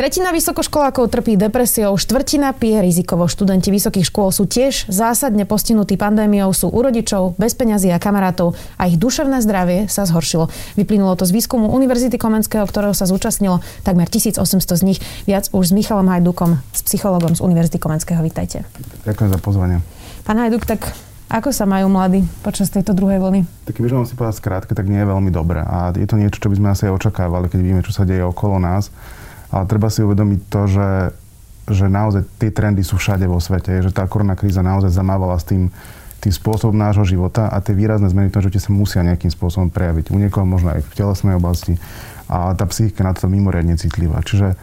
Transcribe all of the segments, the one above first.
Tretina vysokoškolákov trpí depresiou, štvrtina pije rizikovo. Študenti vysokých škôl sú tiež zásadne postihnutí pandémiou, sú u rodičov, bez peňazí a kamarátov a ich duševné zdravie sa zhoršilo. Vyplynulo to z výskumu Univerzity Komenského, ktorého sa zúčastnilo takmer 1800 z nich. Viac už s Michalom Hajdukom, s psychologom z Univerzity Komenského. Vítajte. Ďakujem za pozvanie. Pán Hajduk, tak ako sa majú mladí počas tejto druhej vlny? Tak keby mám si povedať skrátke, tak nie je veľmi dobré. A je to niečo, čo by sme asi aj očakávali, keď vidíme, čo sa deje okolo nás. Ale treba si uvedomiť to, že, že naozaj tie trendy sú všade vo svete, že tá korona kríza naozaj zamávala s tým, tým spôsobom nášho života a tie výrazné zmeny v tom živote sa musia nejakým spôsobom prejaviť. U niekoho možno aj v telesnej oblasti a tá psychika na to mimoriadne citlivá. Čiže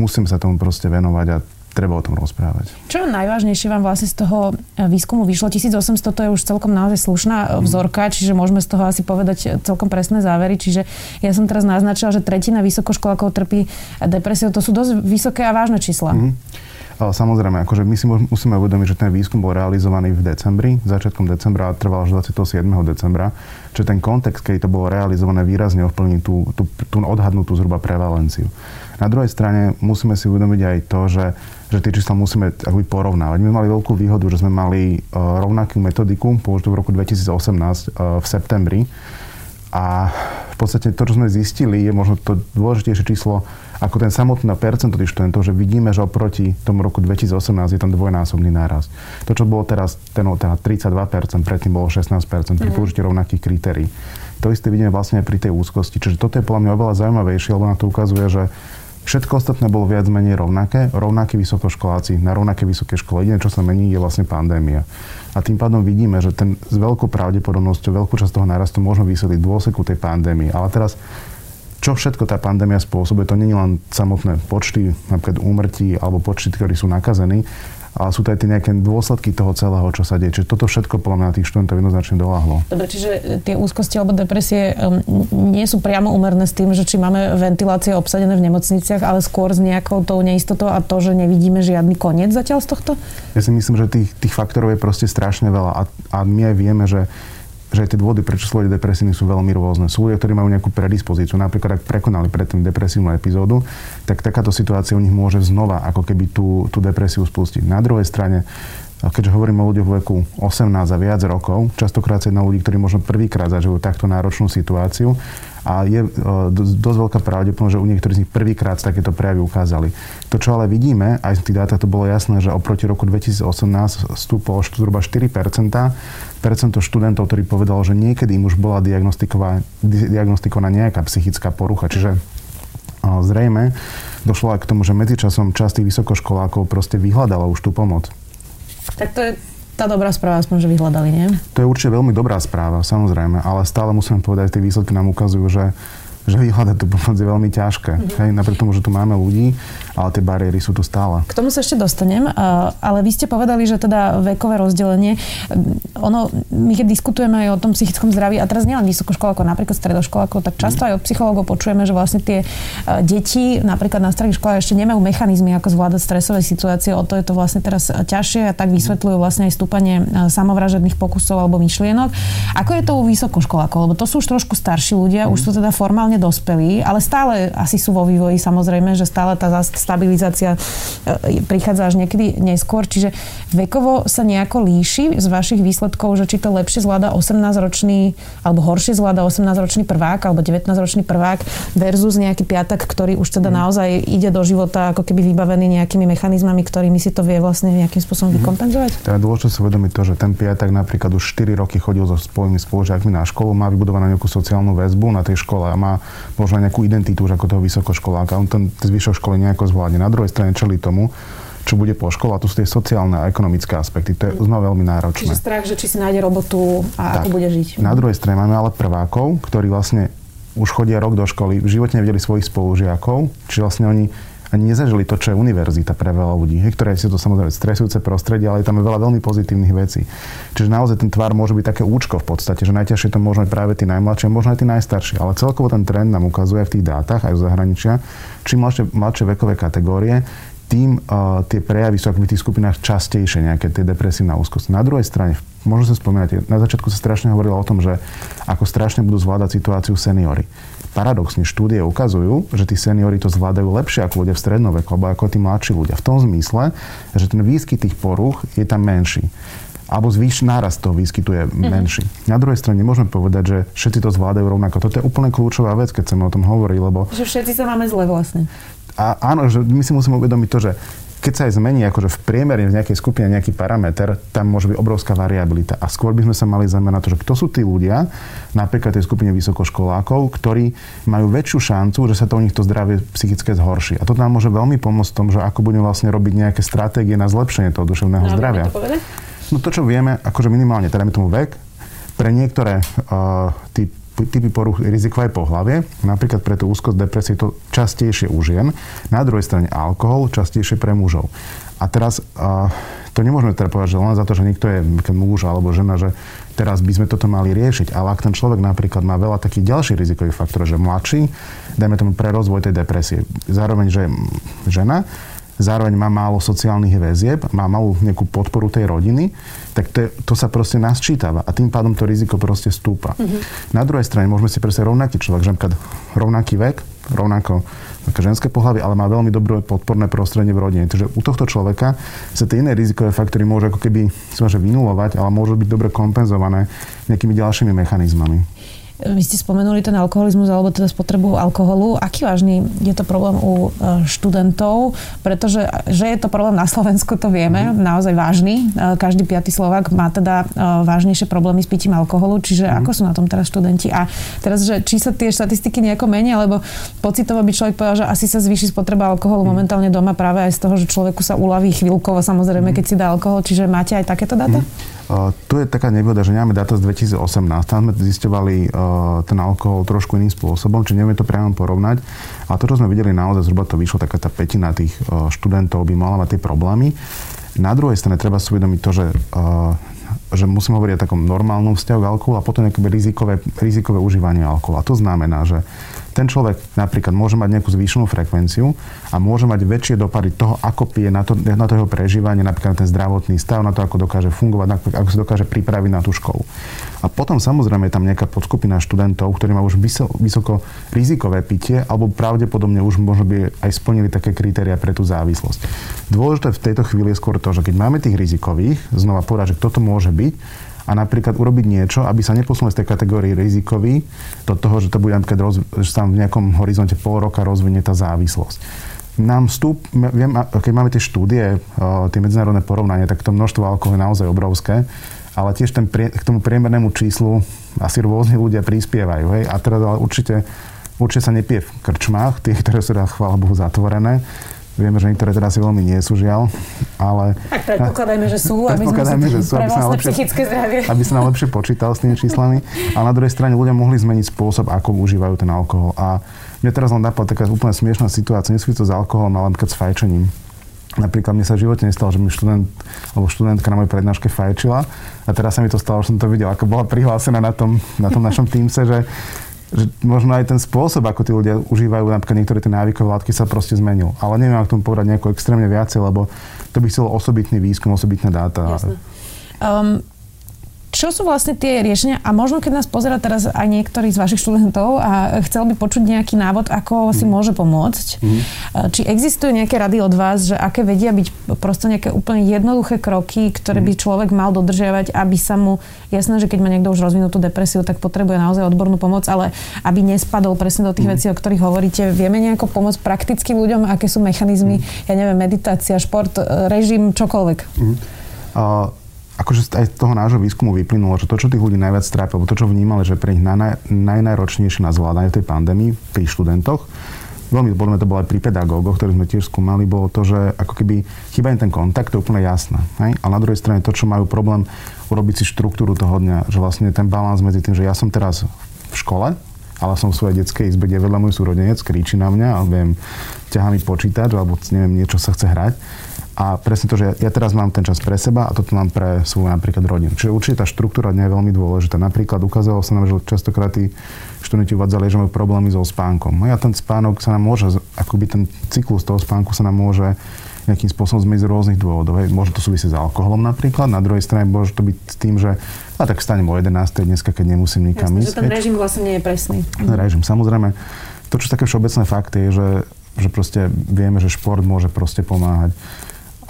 musím sa tomu proste venovať a treba o tom rozprávať. Čo najvážnejšie vám vlastne z toho e, výskumu vyšlo? 1800 to je už celkom naozaj slušná e, mhm. vzorka, čiže môžeme z toho asi povedať e, celkom presné závery. Čiže ja som teraz naznačila, že tretina vysokoškolákov trpí depresiou. To sú dosť vysoké a vážne čísla. Mm-hmm. Samozrejme, akože my si musíme uvedomiť, že ten výskum bol realizovaný v decembri, začiatkom decembra a trval až 27. decembra. Čiže ten kontext, keď to bolo realizované, výrazne ovplyvní tú, tú, tú odhadnutú zhruba prevalenciu. Na druhej strane musíme si uvedomiť aj to, že, že tie čísla musíme akoby porovnávať. My mali veľkú výhodu, že sme mali uh, rovnakú metodiku použitú v roku 2018 uh, v septembri a v podstate to, čo sme zistili, je možno to dôležitejšie číslo ako ten samotný percento tých študentov, že vidíme, že oproti tomu roku 2018 je tam dvojnásobný náraz. To, čo bolo teraz, ten, teda 32%, predtým bolo 16% pri mm. použití rovnakých kritérií. To isté vidíme vlastne aj pri tej úzkosti. Čiže toto je podľa mňa oveľa zaujímavejšie, lebo na to ukazuje, že Všetko ostatné bolo viac menej rovnaké, rovnakí vysokoškoláci na rovnaké vysoké škole. Jediné, čo sa mení, je vlastne pandémia. A tým pádom vidíme, že ten s veľkou pravdepodobnosťou, veľkú časť toho nárastu môžeme vysvetliť dôsledku tej pandémie. Ale teraz čo všetko tá pandémia spôsobuje, to nie je len samotné počty, napríklad úmrtí alebo počty, ktorí sú nakazení, ale sú to aj tie nejaké dôsledky toho celého, čo sa deje. Čiže toto všetko podľa mňa tých študentov jednoznačne doláhlo. Dobre, čiže tie úzkosti alebo depresie nie sú priamo umerné s tým, že či máme ventilácie obsadené v nemocniciach, ale skôr s nejakou tou neistotou a to, že nevidíme žiadny koniec zatiaľ z tohto? Ja si myslím, že tých, tých faktorov je proste strašne veľa a, a my aj vieme, že že tie dôvody, prečo sú ľudia depresívni, sú veľmi rôzne. Sú ľudia, ktorí majú nejakú predispozíciu. Napríklad, ak prekonali predtým depresívnu epizódu, tak takáto situácia u nich môže znova ako keby tú, tú depresiu spustiť. Na druhej strane, keďže hovoríme o ľuďoch v veku 18 a viac rokov, častokrát sa jedná ľudí, ktorí možno prvýkrát zažívajú takto náročnú situáciu a je e, dosť veľká pravdepodobnosť, že u niektorých z nich prvýkrát takéto prejavy ukázali. To, čo ale vidíme, aj z tých dátach to bolo jasné, že oproti roku 2018 stúpolo zhruba 4 percento študentov, ktorí povedalo, že niekedy im už bola diagnostikovaná, diagnostikovaná nejaká psychická porucha. Čiže zrejme došlo aj k tomu, že medzičasom časť tých vysokoškolákov proste vyhľadala už tú pomoc. Tak to je tá dobrá správa, aspoň, že vyhľadali, nie? To je určite veľmi dobrá správa, samozrejme, ale stále musím povedať, že tie výsledky nám ukazujú, že že vyhľadať tú pomoc je veľmi ťažké. Mm-hmm. Hej, napriek tomu, že tu máme ľudí, ale tie bariéry sú tu stále. K tomu sa ešte dostanem, ale vy ste povedali, že teda vekové rozdelenie, ono, my keď diskutujeme aj o tom psychickom zdraví, a teraz nielen vysokoškolákov, napríklad stredoškolákov, tak často mm-hmm. aj od psychológov počujeme, že vlastne tie deti napríklad na stredných školách ešte nemajú mechanizmy, ako zvládať stresové situácie, o to je to vlastne teraz ťažšie a tak vysvetľujú vlastne aj stúpanie samovražedných pokusov alebo myšlienok. Ako je to u vysokoškolákov? Lebo to sú už trošku starší ľudia, mm-hmm. už sú teda formálne relatívne dospelí, ale stále asi sú vo vývoji samozrejme, že stále tá stabilizácia e, prichádza až niekedy neskôr. Čiže vekovo sa nejako líši z vašich výsledkov, že či to lepšie zvláda 18-ročný alebo horšie zvláda 18-ročný prvák alebo 19-ročný prvák versus nejaký piatak, ktorý už teda mm. naozaj ide do života ako keby vybavený nejakými mechanizmami, ktorými si to vie vlastne nejakým spôsobom mm. vykompenzovať? Teda dôležité si uvedomiť to, že ten piatak napríklad už 4 roky chodil so svojimi spolužiakmi na školu, má vybudovanú nejakú sociálnu väzbu na tej škole a má možno nejakú identitu už ako toho vysokoškoláka. On ten zvyšok školy nejako zvládne. Na druhej strane čeli tomu, čo bude po škole. A tu sú tie sociálne a ekonomické aspekty. To je znova veľmi náročné. Čiže strach, že či si nájde robotu a tak. ako bude žiť. Na druhej strane máme ale prvákov, ktorí vlastne už chodia rok do školy, v živote nevideli svojich spolužiakov, čiže vlastne oni ani nezažili to, čo je univerzita pre veľa ľudí, ktoré sú to samozrejme stresujúce prostredie, ale tam je veľa veľmi pozitívnych vecí. Čiže naozaj ten tvar môže byť také účko v podstate, že najťažšie to môžu práve tí najmladšie, možno aj tí najstarší. Ale celkovo ten trend nám ukazuje v tých dátach aj z zahraničia, čím mladšie, mladšie vekové kategórie, tým uh, tie prejavy sú akoby v tých skupinách častejšie, nejaké tie depresívne úzkosti. Na druhej strane, možno sa spomínať, na začiatku sa strašne hovorilo o tom, že ako strašne budú zvládať situáciu seniory. Paradoxne štúdie ukazujú, že tí seniory to zvládajú lepšie ako ľudia v strednoveku, alebo ako tí mladší ľudia. V tom zmysle, že ten výskyt tých poruch je tam menší alebo zvýš nárast toho výskytu je mm-hmm. menší. Na druhej strane nemôžeme povedať, že všetci to zvládajú rovnako. Toto je úplne kľúčová vec, keď chceme o tom hovoriť, lebo... Že všetci sa máme zle vlastne. A áno, že my si musíme uvedomiť to, že keď sa aj zmení akože v priemere v nejakej skupine nejaký parameter, tam môže byť obrovská variabilita. A skôr by sme sa mali zamerať na to, že kto sú tí ľudia, napríklad tej skupine vysokoškolákov, ktorí majú väčšiu šancu, že sa to u nich to zdravie psychické zhorší. A to nám môže veľmi pomôcť v tom, že ako budeme vlastne robiť nejaké stratégie na zlepšenie toho duševného no, zdravia. To no to, čo vieme, akože minimálne, teda tomu vek, pre niektoré uh, typ typy poruch rizikovej pohlavie, napríklad pre tú úzkosť depresie to častejšie u žien, na druhej strane alkohol častejšie pre mužov. A teraz to nemôžeme teda povedať, že len za to, že niekto je muž alebo žena, že teraz by sme toto mali riešiť. Ale ak ten človek napríklad má veľa takých ďalších rizikových faktorov, že mladší, dajme tomu pre rozvoj tej depresie, zároveň, že žena, zároveň má málo sociálnych väzieb, má malú nejakú podporu tej rodiny, tak to, to sa proste nasčítava a tým pádom to riziko proste stúpa. Mm-hmm. Na druhej strane môžeme si predstaviť rovnaký človek, že rovnaký vek, rovnako také ženské pohľavy, ale má veľmi dobré podporné prostredie v rodine. Takže u tohto človeka sa tie iné rizikové faktory môžu ako keby vynulovať, ale môžu byť dobre kompenzované nejakými ďalšími mechanizmami. Vy ste spomenuli ten alkoholizmus alebo teda spotrebu alkoholu. Aký vážny je to problém u e, študentov? Pretože, že je to problém na Slovensku, to vieme, mm. naozaj vážny. E, každý piatý Slovak má teda e, vážnejšie problémy s pitím alkoholu, čiže mm. ako sú na tom teraz študenti? A teraz, že či sa tie štatistiky nejako menia, lebo pocitovo by človek povedal, že asi sa zvýši spotreba alkoholu mm. momentálne doma práve aj z toho, že človeku sa uľaví chvíľkovo, samozrejme, keď si dá alkohol. Čiže máte aj takéto dáta? Mm. Tu je taká nevýhoda, že nemáme dáta z 2018. Tam sme zistovali ten alkohol trošku iným spôsobom, či nevieme to priamo porovnať. A to, čo sme videli naozaj, zhruba to vyšlo, taká tá petina tých študentov by mala mať tie problémy. Na druhej strane treba si uvedomiť to, že že musím hovoriť o takom normálnom vzťahu k alkoholu a potom nejaké rizikové, rizikové užívanie alkoholu. A to znamená, že ten človek napríklad môže mať nejakú zvýšenú frekvenciu a môže mať väčšie dopady toho, ako pije, na to, na to jeho prežívanie, napríklad na ten zdravotný stav, na to, ako dokáže fungovať, ako sa dokáže pripraviť na tú školu. A potom samozrejme je tam nejaká podskupina študentov, ktorí majú už vysoko rizikové pitie, alebo pravdepodobne už možno by aj splnili také kritéria pre tú závislosť. Dôležité v tejto chvíli je skôr to, že keď máme tých rizikových, znova povedať, že kto to môže byť, a napríklad urobiť niečo, aby sa neposunuli z tej kategórie rizikový do toho, že to bude napríklad roz, že sa v nejakom horizonte pol roka rozvinie tá závislosť. Nám vstup, viem, keď máme tie štúdie, tie medzinárodné porovnania, tak to množstvo alkoholu je naozaj obrovské, ale tiež ten, k tomu priemernému číslu asi rôzni ľudia prispievajú. Hej? A teraz ale určite, určite sa nepije v krčmách, tie, ktoré sú teda, chvála Bohu, zatvorené Vieme, že niektoré teda asi veľmi nie sú žiaľ, ale... Tak predpokladajme, že sú, aby sme že sú, aby sa lepšie, psychické zdravie. Aby sa nám lepšie počítal s tými číslami. A na druhej strane ľudia mohli zmeniť spôsob, ako užívajú ten alkohol. A mne teraz len napadla taká úplne smiešná situácia, nesúvisí to s alkoholom, ale napríklad s fajčením. Napríklad mne sa v živote nestalo, že mi študent alebo študentka na mojej prednáške fajčila a teraz sa mi to stalo, že som to videl, ako bola prihlásená na tom, na tom našom týmse, že že možno aj ten spôsob, ako tí ľudia užívajú napríklad niektoré tie návykové látky sa proste zmenil. Ale neviem, ak tomu povedať nejako extrémne viacej, lebo to by chcelo osobitný výskum, osobitné dáta. Um, čo sú vlastne tie riešenia a možno keď nás pozera teraz aj niektorý z vašich študentov a chcel by počuť nejaký návod, ako si mm. môže pomôcť. Mm. Či existujú nejaké rady od vás, že aké vedia byť proste nejaké úplne jednoduché kroky, ktoré mm. by človek mal dodržiavať, aby sa mu, jasné, že keď má niekto už rozvinutú depresiu, tak potrebuje naozaj odbornú pomoc, ale aby nespadol presne do tých mm. vecí, o ktorých hovoríte. Vieme nejako pomôcť prakticky ľuďom, aké sú mechanizmy, mm. ja neviem, meditácia, šport, režim, čokoľvek. Mm. Uh akože aj z toho nášho výskumu vyplynulo, že to, čo tých ľudí najviac trápi, alebo to, čo vnímali, že pre nich naj, najnáročnejšie na zvládanie tej pandémii pri študentoch, veľmi podľa to bolo aj pri pedagógoch, ktorí sme tiež skúmali, bolo to, že ako keby chýba im ten kontakt, to je úplne jasné. Hej? A na druhej strane to, čo majú problém urobiť si štruktúru toho dňa, že vlastne ten balans medzi tým, že ja som teraz v škole, ale som v svojej detskej izbe, kde vedľa môj súrodenec kričí na mňa, alebo viem, ťahá mi počítač, alebo neviem, niečo sa chce hrať a presne to, že ja teraz mám ten čas pre seba a toto mám pre svoju napríklad rodinu. Čiže určite tá štruktúra dňa je veľmi dôležitá. Napríklad ukázalo sa nám, že častokrát tí študenti uvádzali, že majú problémy so spánkom. No a ten spánok sa nám môže, akoby ten cyklus toho spánku sa nám môže nejakým spôsobom zmeniť z rôznych dôvodov. Hej. Môže to súvisieť s alkoholom napríklad, na druhej strane môže to byť s tým, že a tak stanem o 11. dneska, keď nemusím nikam Jasne, ísť. Že ten režim vlastne nie je presný. Ten režim, samozrejme. To, čo také všeobecné fakty, je, že, že proste vieme, že šport môže proste pomáhať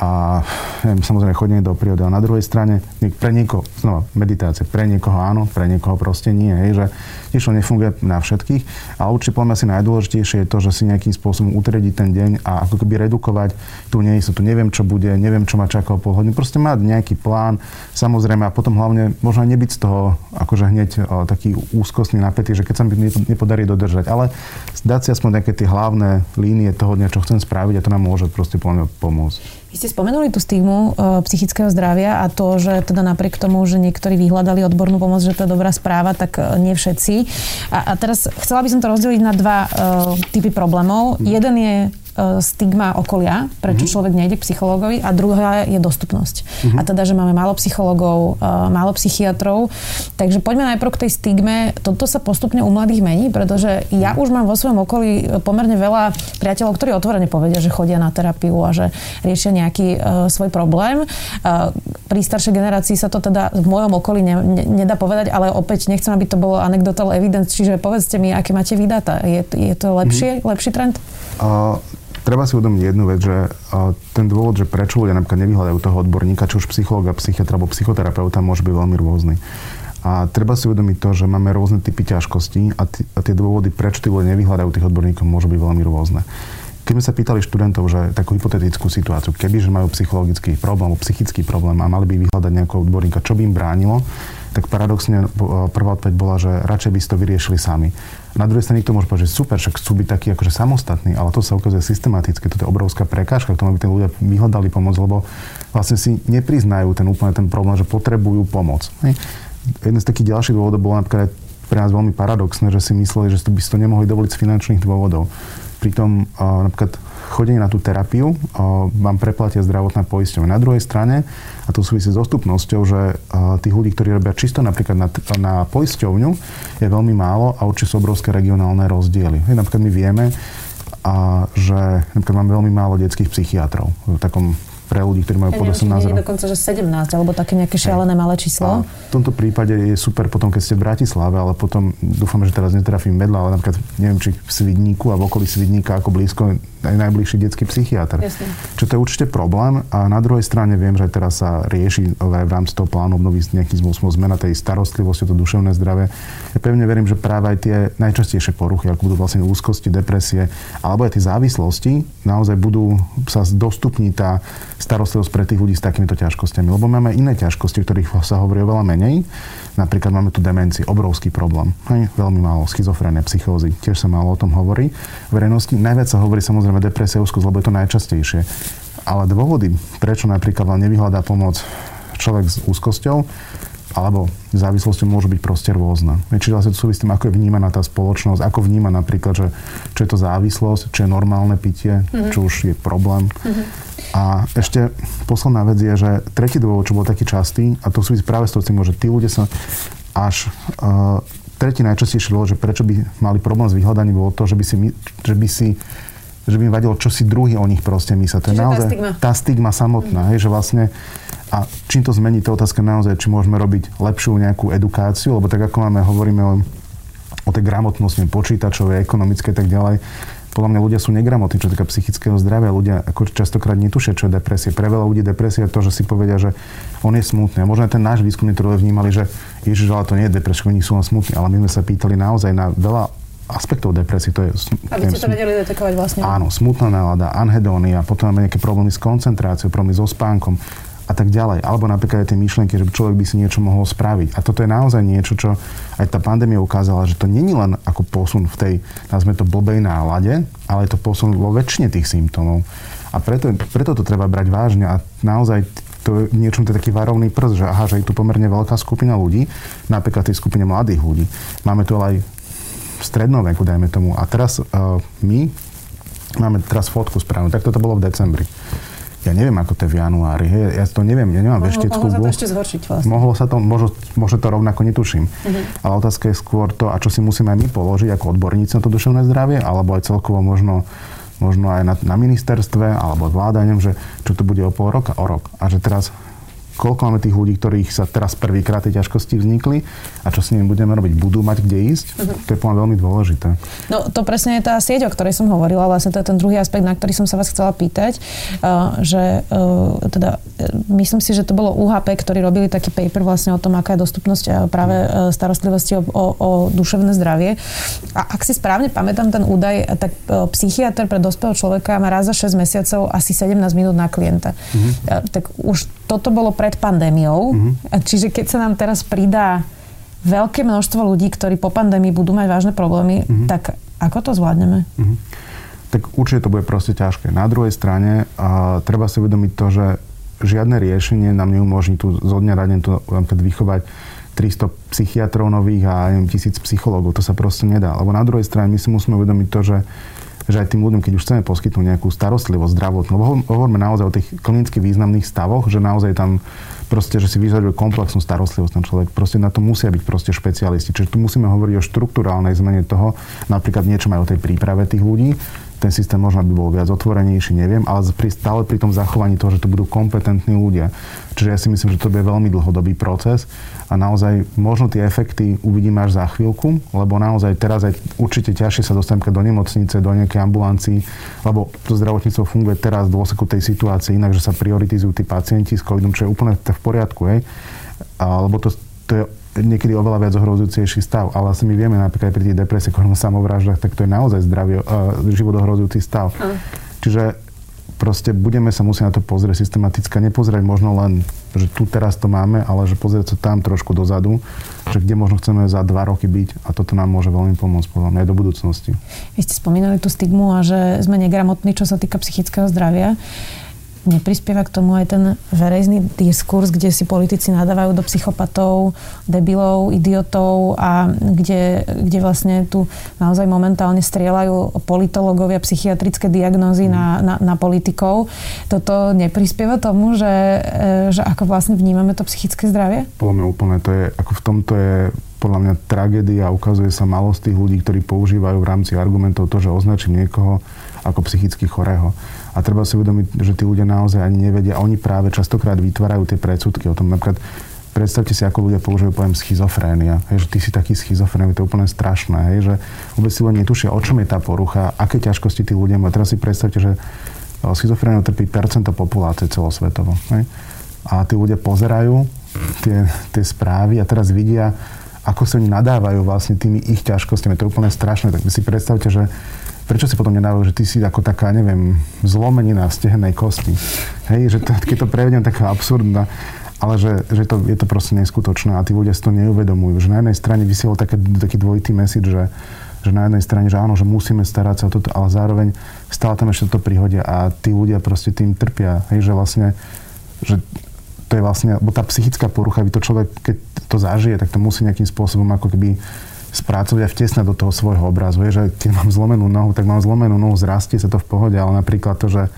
a neviem, samozrejme chodenie do prírody. A na druhej strane, pre niekoho, znova, meditácia, pre niekoho áno, pre niekoho proste nie. Hej, že tiež to nefunguje na všetkých. A určite podľa mňa najdôležitejšie je to, že si nejakým spôsobom utrediť ten deň a ako keby redukovať tú neistotu. Neviem, čo bude, neviem, čo ma čaká o pol hodiny. Proste mať nejaký plán, samozrejme, a potom hlavne možno nebyť z toho akože hneď o, taký úzkostný napätý, že keď sa mi nepodarí dodržať. Ale dať si aspoň nejaké tie hlavné línie toho dňa, čo chcem spraviť a to nám môže proste podľa pomôcť. Vy ste spomenuli tú stigmu e, psychického zdravia a to, že teda napriek tomu, že niektorí vyhľadali odbornú pomoc, že to je dobrá správa, tak e, nie všetci. A, a teraz chcela by som to rozdeliť na dva e, typy problémov. Mm. Jeden je stigma okolia, prečo mm-hmm. človek nejde k psychológovi a druhá je dostupnosť. Mm-hmm. A teda, že máme málo psychológov, e, málo psychiatrov. Takže poďme najprv k tej stigme. Toto sa postupne u mladých mení, pretože ja už mám vo svojom okolí pomerne veľa priateľov, ktorí otvorene povedia, že chodia na terapiu a že riešia nejaký uh, svoj problém. Uh, pri staršej generácii sa to teda v mojom okolí ne, ne, nedá povedať, ale opäť nechcem, aby to bolo anecdotal evidence, čiže povedzte mi, aké máte vydáta. Je, je to lepšie, mm-hmm. lepší trend? Uh, Treba si uvedomiť jednu vec, že ten dôvod, že prečo ľudia napríklad nevyhľadajú toho odborníka, či už psychológa, psychiatra alebo psychoterapeuta, môže byť veľmi rôzny. A treba si uvedomiť to, že máme rôzne typy ťažkostí a, t- a tie dôvody, prečo tí ľudia nevyhľadajú tých odborníkov, môžu byť veľmi rôzne. Keď sme sa pýtali študentov, že takú hypotetickú situáciu, keby že majú psychologický problém alebo psychický problém a mali by vyhľadať nejakého odborníka, čo by im bránilo, tak paradoxne prvá odpoveď bola, že radšej by si to vyriešili sami. Na druhej strane niekto môže povedať, že super, však chcú byť takí akože samostatní, ale to sa ukazuje systematicky. Toto je obrovská prekážka k tomu, aby tí ľudia vyhľadali pomoc, lebo vlastne si nepriznajú ten úplne ten problém, že potrebujú pomoc. Hej. Jeden z takých ďalších dôvodov bol napríklad pre nás veľmi paradoxné, že si mysleli, že by si to nemohli dovoliť z finančných dôvodov. Pritom napríklad chodenie na tú terapiu vám preplatia zdravotná poisťovňa. Na druhej strane, a to súvisí s dostupnosťou, že tých ľudí, ktorí robia čisto napríklad na, na poisťovňu, je veľmi málo a určite sú obrovské regionálne rozdiely. Napríklad my vieme, a že napríklad máme veľmi málo detských psychiatrov v takom pre ľudí, ktorí majú ja pod 18 rokov. dokonca, že 17, alebo také nejaké šialené malé číslo. A v tomto prípade je super potom, keď ste v Bratislave, ale potom dúfam, že teraz netrafím medla, ale napríklad neviem, či v Svidníku a v okolí Svidníka ako blízko aj najbližší detský psychiatr. Jasne. Čo to je určite problém a na druhej strane viem, že teraz sa rieši aj v rámci toho plánu obnovy nejakým spôsobom zmena tej starostlivosti, to duševné zdravie. Ja pevne verím, že práve aj tie najčastejšie poruchy, ako budú vlastne úzkosti, depresie, alebo aj tie závislosti, naozaj budú sa dostupniť tá starostlivosť pre tých ľudí s takýmito ťažkosťami. Lebo máme iné ťažkosti, o ktorých sa hovorí oveľa menej. Napríklad máme tu demenciu, obrovský problém. Hej, veľmi málo, schizofrénne, psychózy, tiež sa málo o tom hovorí. V verejnosti najviac sa hovorí samozrejme depresia, úzkosť, lebo je to najčastejšie. Ale dôvody, prečo napríklad vám nevyhľadá pomoc človek s úzkosťou, alebo závislosťou môžu byť proste rôzne. Čiže vlastne to súvisí s tým, ako je vnímaná tá spoločnosť, ako vníma napríklad, že čo je to závislosť, čo je normálne pitie, mm-hmm. čo už je problém. Mm-hmm. A ešte posledná vec je, že tretí dôvod, čo bol taký častý, a to súvisí práve s tým, že tí ľudia sa až uh, tretí najčastejší dôvod, že prečo by mali problém s vyhľadaním, bolo to, že by si, že by si že by im vadilo, čo si druhý o nich proste myslia. To je naozaj tá stigma, tá stigma samotná, mm. hej, že vlastne a čím to zmení, to otázka naozaj, či môžeme robiť lepšiu nejakú edukáciu, lebo tak ako máme, hovoríme o, o tej gramotnosti počítačovej, ekonomickej a tak ďalej, podľa mňa ľudia sú negramotní, čo týka psychického zdravia. Ľudia ako častokrát netušia, čo je depresia. Pre veľa ľudí depresia je to, že si povedia, že on je smutný. A možno aj ten náš výskum, ktorý vnímali, že Ježiš, ale to nie je depresia, oni sú len smutní. Ale my sme sa pýtali naozaj na veľa aspektov depresie. To je, Aby ste to vedeli detekovať vlastne. Áno, smutná nálada, anhedónia, potom máme nejaké problémy s koncentráciou, problémy so spánkom a tak ďalej. Alebo napríklad aj tie myšlienky, že človek by si niečo mohol spraviť. A toto je naozaj niečo, čo aj tá pandémia ukázala, že to není len ako posun v tej, nazme to, blbej nálade, ale je to posun vo väčšine tých symptómov. A preto, preto to treba brať vážne a naozaj to je niečom to je taký varovný prst, že aha, že je tu pomerne veľká skupina ľudí, napríklad tej skupine mladých ľudí. Máme tu aj v strednom veku, dajme tomu. A teraz uh, my máme teraz fotku správnu. Tak toto bolo v decembri ja neviem, ako to je v januári. Hej. Ja to neviem, ja nemám veštickú Mohlo sa to ešte zhoršiť vlastne. Mohlo sa to, možno, možno to rovnako netuším. Uh-huh. Ale otázka je skôr to, a čo si musíme aj my položiť ako odborníci na to duševné zdravie, alebo aj celkovo možno možno aj na, na ministerstve alebo vláda, neviem, že čo to bude o pol roka, o rok. A že teraz koľko máme tých ľudí, ktorých sa teraz prvýkrát tie ťažkosti vznikli a čo s nimi budeme robiť? Budú mať kde ísť? Uh-huh. To je podľa veľmi dôležité. No to presne je tá sieť, o ktorej som hovorila, vlastne to je ten druhý aspekt, na ktorý som sa vás chcela pýtať, uh, že uh, teda uh, myslím si, že to bolo UHP, ktorí robili taký paper vlastne o tom, aká je dostupnosť práve starostlivosti o, o, o duševné zdravie. A ak si správne pamätám ten údaj, tak psychiatr pre dospelého človeka má raz za 6 mesiacov asi 17 minút na klienta. Uh-huh. Tak už toto bolo pred pandémiou, mm-hmm. čiže keď sa nám teraz pridá veľké množstvo ľudí, ktorí po pandémii budú mať vážne problémy, mm-hmm. tak ako to zvládneme? Mm-hmm. Tak určite to bude proste ťažké. Na druhej strane a, treba si uvedomiť to, že žiadne riešenie nám neumožní tu zo dňa na deň to vychovať 300 psychiatrov nových a neviem, tisíc psychológov. To sa proste nedá. Lebo na druhej strane my si musíme uvedomiť to, že že aj tým ľuďom, keď už chceme poskytnúť nejakú starostlivosť zdravotnú, lebo hovoríme naozaj o tých klinicky významných stavoch, že naozaj tam proste, že si vyžaduje komplexnú starostlivosť ten človek. Proste na to musia byť proste špecialisti. Čiže tu musíme hovoriť o štruktúrálnej zmene toho, napríklad niečo aj o tej príprave tých ľudí, ten systém možno by bol viac otvorenejší, neviem, ale pri, stále pri tom zachovaní toho, že to budú kompetentní ľudia. Čiže ja si myslím, že to bude veľmi dlhodobý proces a naozaj možno tie efekty uvidíme až za chvíľku, lebo naozaj teraz aj určite ťažšie sa dostaneme do nemocnice, do nejakej ambulancii, lebo to zdravotníctvo funguje teraz v dôsledku tej situácie inak, že sa prioritizujú tí pacienti s covidom, čo je úplne v poriadku, hej. A, lebo to, to je niekedy oveľa viac ohrozujúcejší stav. Ale asi my vieme napríklad aj pri tých depresiách, samovraždách, tak to je naozaj zdravie, uh, život ohrozujúci stav. Uh. Čiže proste budeme sa musieť na to pozrieť systematicky. Nepozrieť možno len, že tu teraz to máme, ale že pozrieť sa tam trošku dozadu, že kde možno chceme za dva roky byť a toto nám môže veľmi pomôcť podľa mňa aj do budúcnosti. Vy ste spomínali tú stigmu a že sme negramotní, čo sa týka psychického zdravia neprispieva k tomu aj ten verejný diskurs, kde si politici nadávajú do psychopatov, debilov, idiotov a kde, kde vlastne tu naozaj momentálne strieľajú politológovia psychiatrické diagnózy na, na, na politikov. Toto neprispieva tomu, že, e, že ako vlastne vnímame to psychické zdravie? Podľa mňa úplne to je, ako v tomto je podľa mňa tragédia a ukazuje sa malosť tých ľudí, ktorí používajú v rámci argumentov to, že označím niekoho ako psychicky chorého. A treba si uvedomiť, že tí ľudia naozaj ani nevedia. Oni práve častokrát vytvárajú tie predsudky o tom. Napríklad predstavte si, ako ľudia používajú pojem schizofrénia. Hej, že ty si taký schizofrén, to je úplne strašné. Hej, že vôbec si len netušia, o čom je tá porucha, aké ťažkosti tí ľudia majú. Teraz si predstavte, že schizofrénia trpí percento populácie celosvetovo. Hej. A tí ľudia pozerajú tie, tie správy a teraz vidia, ako sa oni nadávajú vlastne tými ich ťažkostiami. To je úplne strašné. Tak si predstavte, že prečo si potom nedávajú, že ty si ako taká, neviem, zlomenina v stehennej kosti. Hej, že to, keď to prevedem taká absurdná, ale že, že to, je to proste neskutočné a tí ľudia si to neuvedomujú. Že na jednej strane vysiel taký, taký dvojitý message, že, že na jednej strane, že áno, že musíme starať sa o toto, ale zároveň stále tam ešte to príhodia a tí ľudia proste tým trpia. Hej, že vlastne, že to je vlastne, bo tá psychická porucha, by to človek, keď to zažije, tak to musí nejakým spôsobom ako keby spracovať a vtesnať do toho svojho obrazu. Je, že keď mám zlomenú nohu, tak mám zlomenú nohu, zrastie sa to v pohode, ale napríklad to, že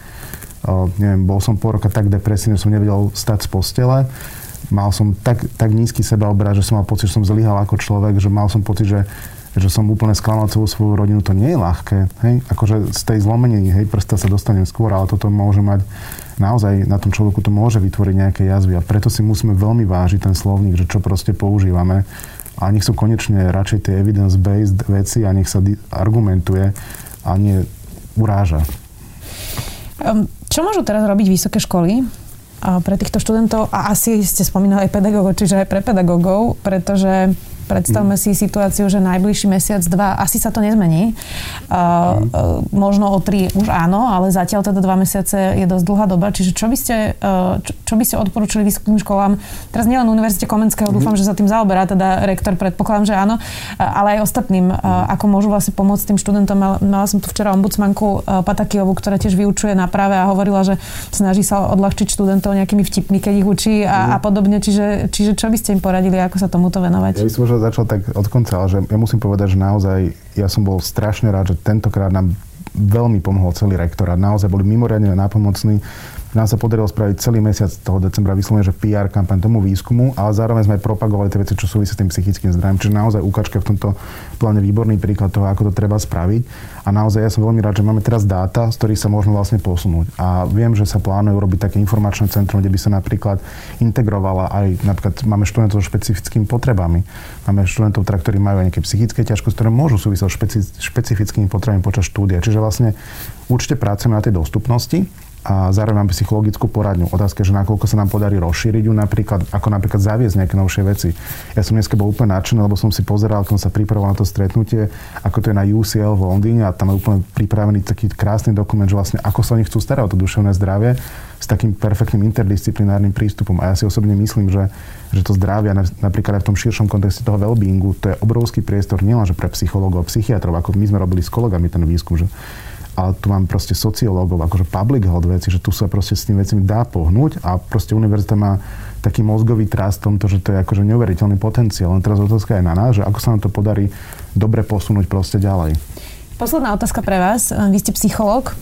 o, neviem, bol som pol roka tak depresívny, že som nevedel stať z postele, mal som tak, tak nízky sebaobraz, že som mal pocit, že som zlyhal ako človek, že mal som pocit, že že som úplne sklamal celú svoju rodinu, to nie je ľahké. Hej? Akože z tej zlomeniny, hej, prsta sa dostanem skôr, ale toto môže mať naozaj na tom človeku to môže vytvoriť nejaké jazvy a preto si musíme veľmi vážiť ten slovník, že čo proste používame a nech sú konečne radšej tie evidence-based veci a nech sa argumentuje a nie uráža. Čo môžu teraz robiť vysoké školy pre týchto študentov a asi ste spomínali aj pedagógov, čiže aj pre pedagógov, pretože Predstavme si situáciu, že najbližší mesiac, dva, asi sa to nezmení. Uh, uh, možno o tri už áno, ale zatiaľ teda dva mesiace je dosť dlhá doba. Čiže čo by ste, uh, čo, čo by ste odporúčili vysokým školám, teraz nielen Univerzite Komenského, mm. dúfam, že sa tým zaoberá, teda rektor predpokladám, že áno, ale aj ostatným, mm. ako môžu vlastne pomôcť tým študentom. Mala, mala som tu včera ombudsmanku Patakiovu, ktorá tiež vyučuje na práve a hovorila, že snaží sa odľahčiť študentov nejakými vtipmi, keď ich učí a, mm. a podobne. Čiže, čiže čo by ste im poradili, ako sa tomuto venovať? Ja by som možno začal tak od konca, ale že ja musím povedať, že naozaj ja som bol strašne rád, že tentokrát nám veľmi pomohol celý rektorát. Naozaj boli mimoriadne nápomocní. Nám sa podarilo spraviť celý mesiac toho decembra vyslovene, že PR kampaň tomu výskumu, ale zároveň sme aj propagovali tie veci, čo súvisí s tým psychickým zdravím. Čiže naozaj ukačka v tomto pláne výborný príklad toho, ako to treba spraviť. A naozaj ja som veľmi rád, že máme teraz dáta, z ktorých sa môžeme vlastne posunúť. A viem, že sa plánuje urobiť také informačné centrum, kde by sa napríklad integrovala aj, napríklad máme študentov so špecifickými potrebami. Máme študentov, teda, ktorí majú aj nejaké psychické ťažkosti, ktoré môžu súvisieť s špeci- špecifickými potrebami počas štúdia. Čiže vlastne určite pracujeme na tej dostupnosti a zároveň mám psychologickú poradňu. Otázka, že nakoľko sa nám podarí rozšíriť ju napríklad, ako napríklad zaviesť nejaké novšie veci. Ja som dneska bol úplne nadšený, lebo som si pozeral, keď som sa pripravoval na to stretnutie, ako to je na UCL v Londýne a tam je úplne pripravený taký krásny dokument, že vlastne ako sa oni chcú starať o to duševné zdravie s takým perfektným interdisciplinárnym prístupom. A ja si osobne myslím, že, že to zdravie napríklad aj v tom širšom kontexte toho well-beingu, to je obrovský priestor nielenže pre psychológov psychiatrov, ako my sme robili s kolegami ten výskum, že ale tu mám proste sociológov, akože public health veci, že tu sa proste s tým vecami dá pohnúť a proste univerzita má taký mozgový trast tomto, že to je akože neuveriteľný potenciál. Len teraz otázka je na nás, že ako sa nám to podarí dobre posunúť proste ďalej. Posledná otázka pre vás. Vy ste psychológ.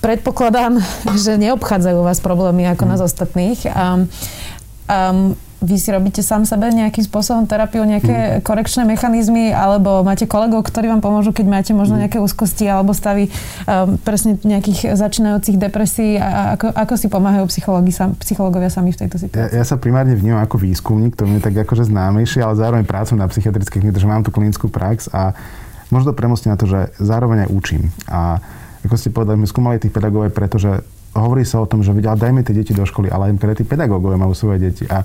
Predpokladám, že neobchádzajú vás problémy ako mm. nás ostatných. Um, vy si robíte sám sebe nejakým spôsobom terapiu, nejaké mm. korekčné mechanizmy, alebo máte kolegov, ktorí vám pomôžu, keď máte možno mhm. nejaké úzkosti alebo stavy um, presne nejakých začínajúcich depresí a ako, ako si pomáhajú sam, psychológovia sami v tejto situácii? Ja, ja sa primárne vnímam ako výskumník, to mi je tak akože známejšie, ale zároveň pracujem na psychiatrických klinike, že mám tú klinickú prax a možno to premostí na to, že zároveň aj učím. A ako ste povedali, my skúmali tých pedagógov pretože hovorí sa o tom, že vedia, dajme tie deti do školy, ale aj tí pedagógovia majú svoje deti. A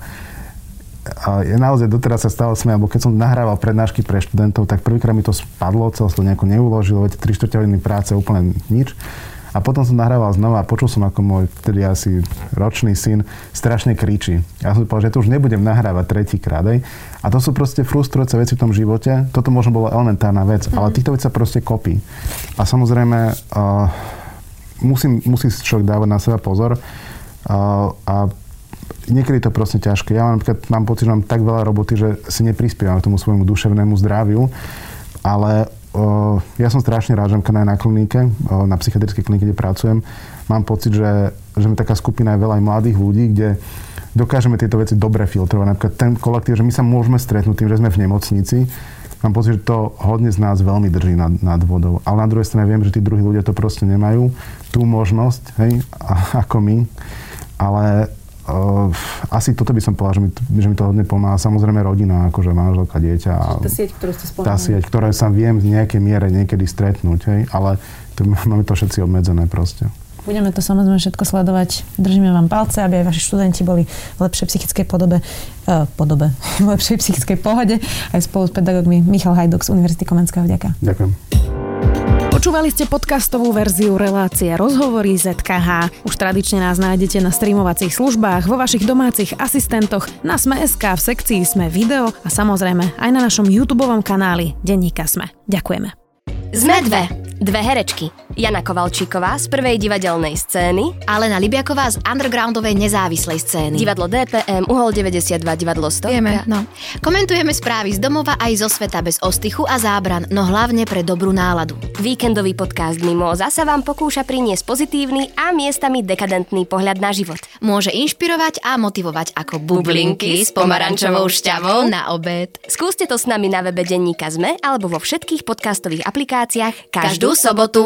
a ja naozaj doteraz sa stalo sme, alebo keď som nahrával prednášky pre študentov, tak prvýkrát mi to spadlo, celé to nejako neuložilo, veď 3 čtvrte hodiny práce, úplne nič. A potom som nahrával znova a počul som, ako môj vtedy asi ročný syn strašne kričí. Ja som povedal, že to už nebudem nahrávať tretíkrát. A to sú proste frustrujúce veci v tom živote. Toto možno bolo elementárna vec, mm. ale týchto vecí sa proste kopí. A samozrejme, uh, musím, musí človek dávať na seba pozor. Uh, a niekedy to proste ťažké. Ja mám, napríklad, mám pocit, že mám tak veľa roboty, že si neprispievam tomu svojmu duševnému zdraviu, ale uh, ja som strašne rád, že aj na klinike, uh, na psychiatrickej klinike, kde pracujem, mám pocit, že, že taká skupina je veľa aj mladých ľudí, kde dokážeme tieto veci dobre filtrovať. Napríklad ten kolektív, že my sa môžeme stretnúť tým, že sme v nemocnici, mám pocit, že to hodne z nás veľmi drží nad, nad vodou. Ale na druhej strane viem, že tí druhí ľudia to proste nemajú, tú možnosť, hej, ako my. Ale Uh, asi toto by som povedal, že mi, že mi to hodne pomáha. Samozrejme rodina, akože manželka, dieťa. Tá sieť, ktorú ste spomenuli. Tá sieť, ktoré sa viem v nejakej miere niekedy stretnúť, hej, ale to, máme to všetci obmedzené proste. Budeme to samozrejme všetko sledovať. Držíme vám palce, aby aj vaši študenti boli v lepšej psychickej podobe, uh, podobe, v lepšej psychickej pohode. Aj spolu s pedagógmi Michal Hajduk z Univerzity Komenského. Ďakujem. Ďakujem. Počúvali ste podcastovú verziu relácie Rozhovory ZKH. Už tradične nás nájdete na streamovacích službách, vo vašich domácich asistentoch, na Sme.sk, v sekcii Sme video a samozrejme aj na našom YouTube kanáli Denníka Sme. Ďakujeme. Sme dve. Dve herečky. Jana Kovalčíková z prvej divadelnej scény. Alena Libiaková z undergroundovej nezávislej scény. Divadlo DPM, Uhol 92, divadlo 100. Vieme, no. Komentujeme správy z domova aj zo sveta bez ostychu a zábran, no hlavne pre dobrú náladu. Víkendový podcast Mimoza sa vám pokúša priniesť pozitívny a miestami dekadentný pohľad na život. Môže inšpirovať a motivovať ako bublinky s pomarančovou šťavou na obed. Skúste to s nami na webe Denníka Zme alebo vo všetkých podcastových aplikáciách každú každú sobotu.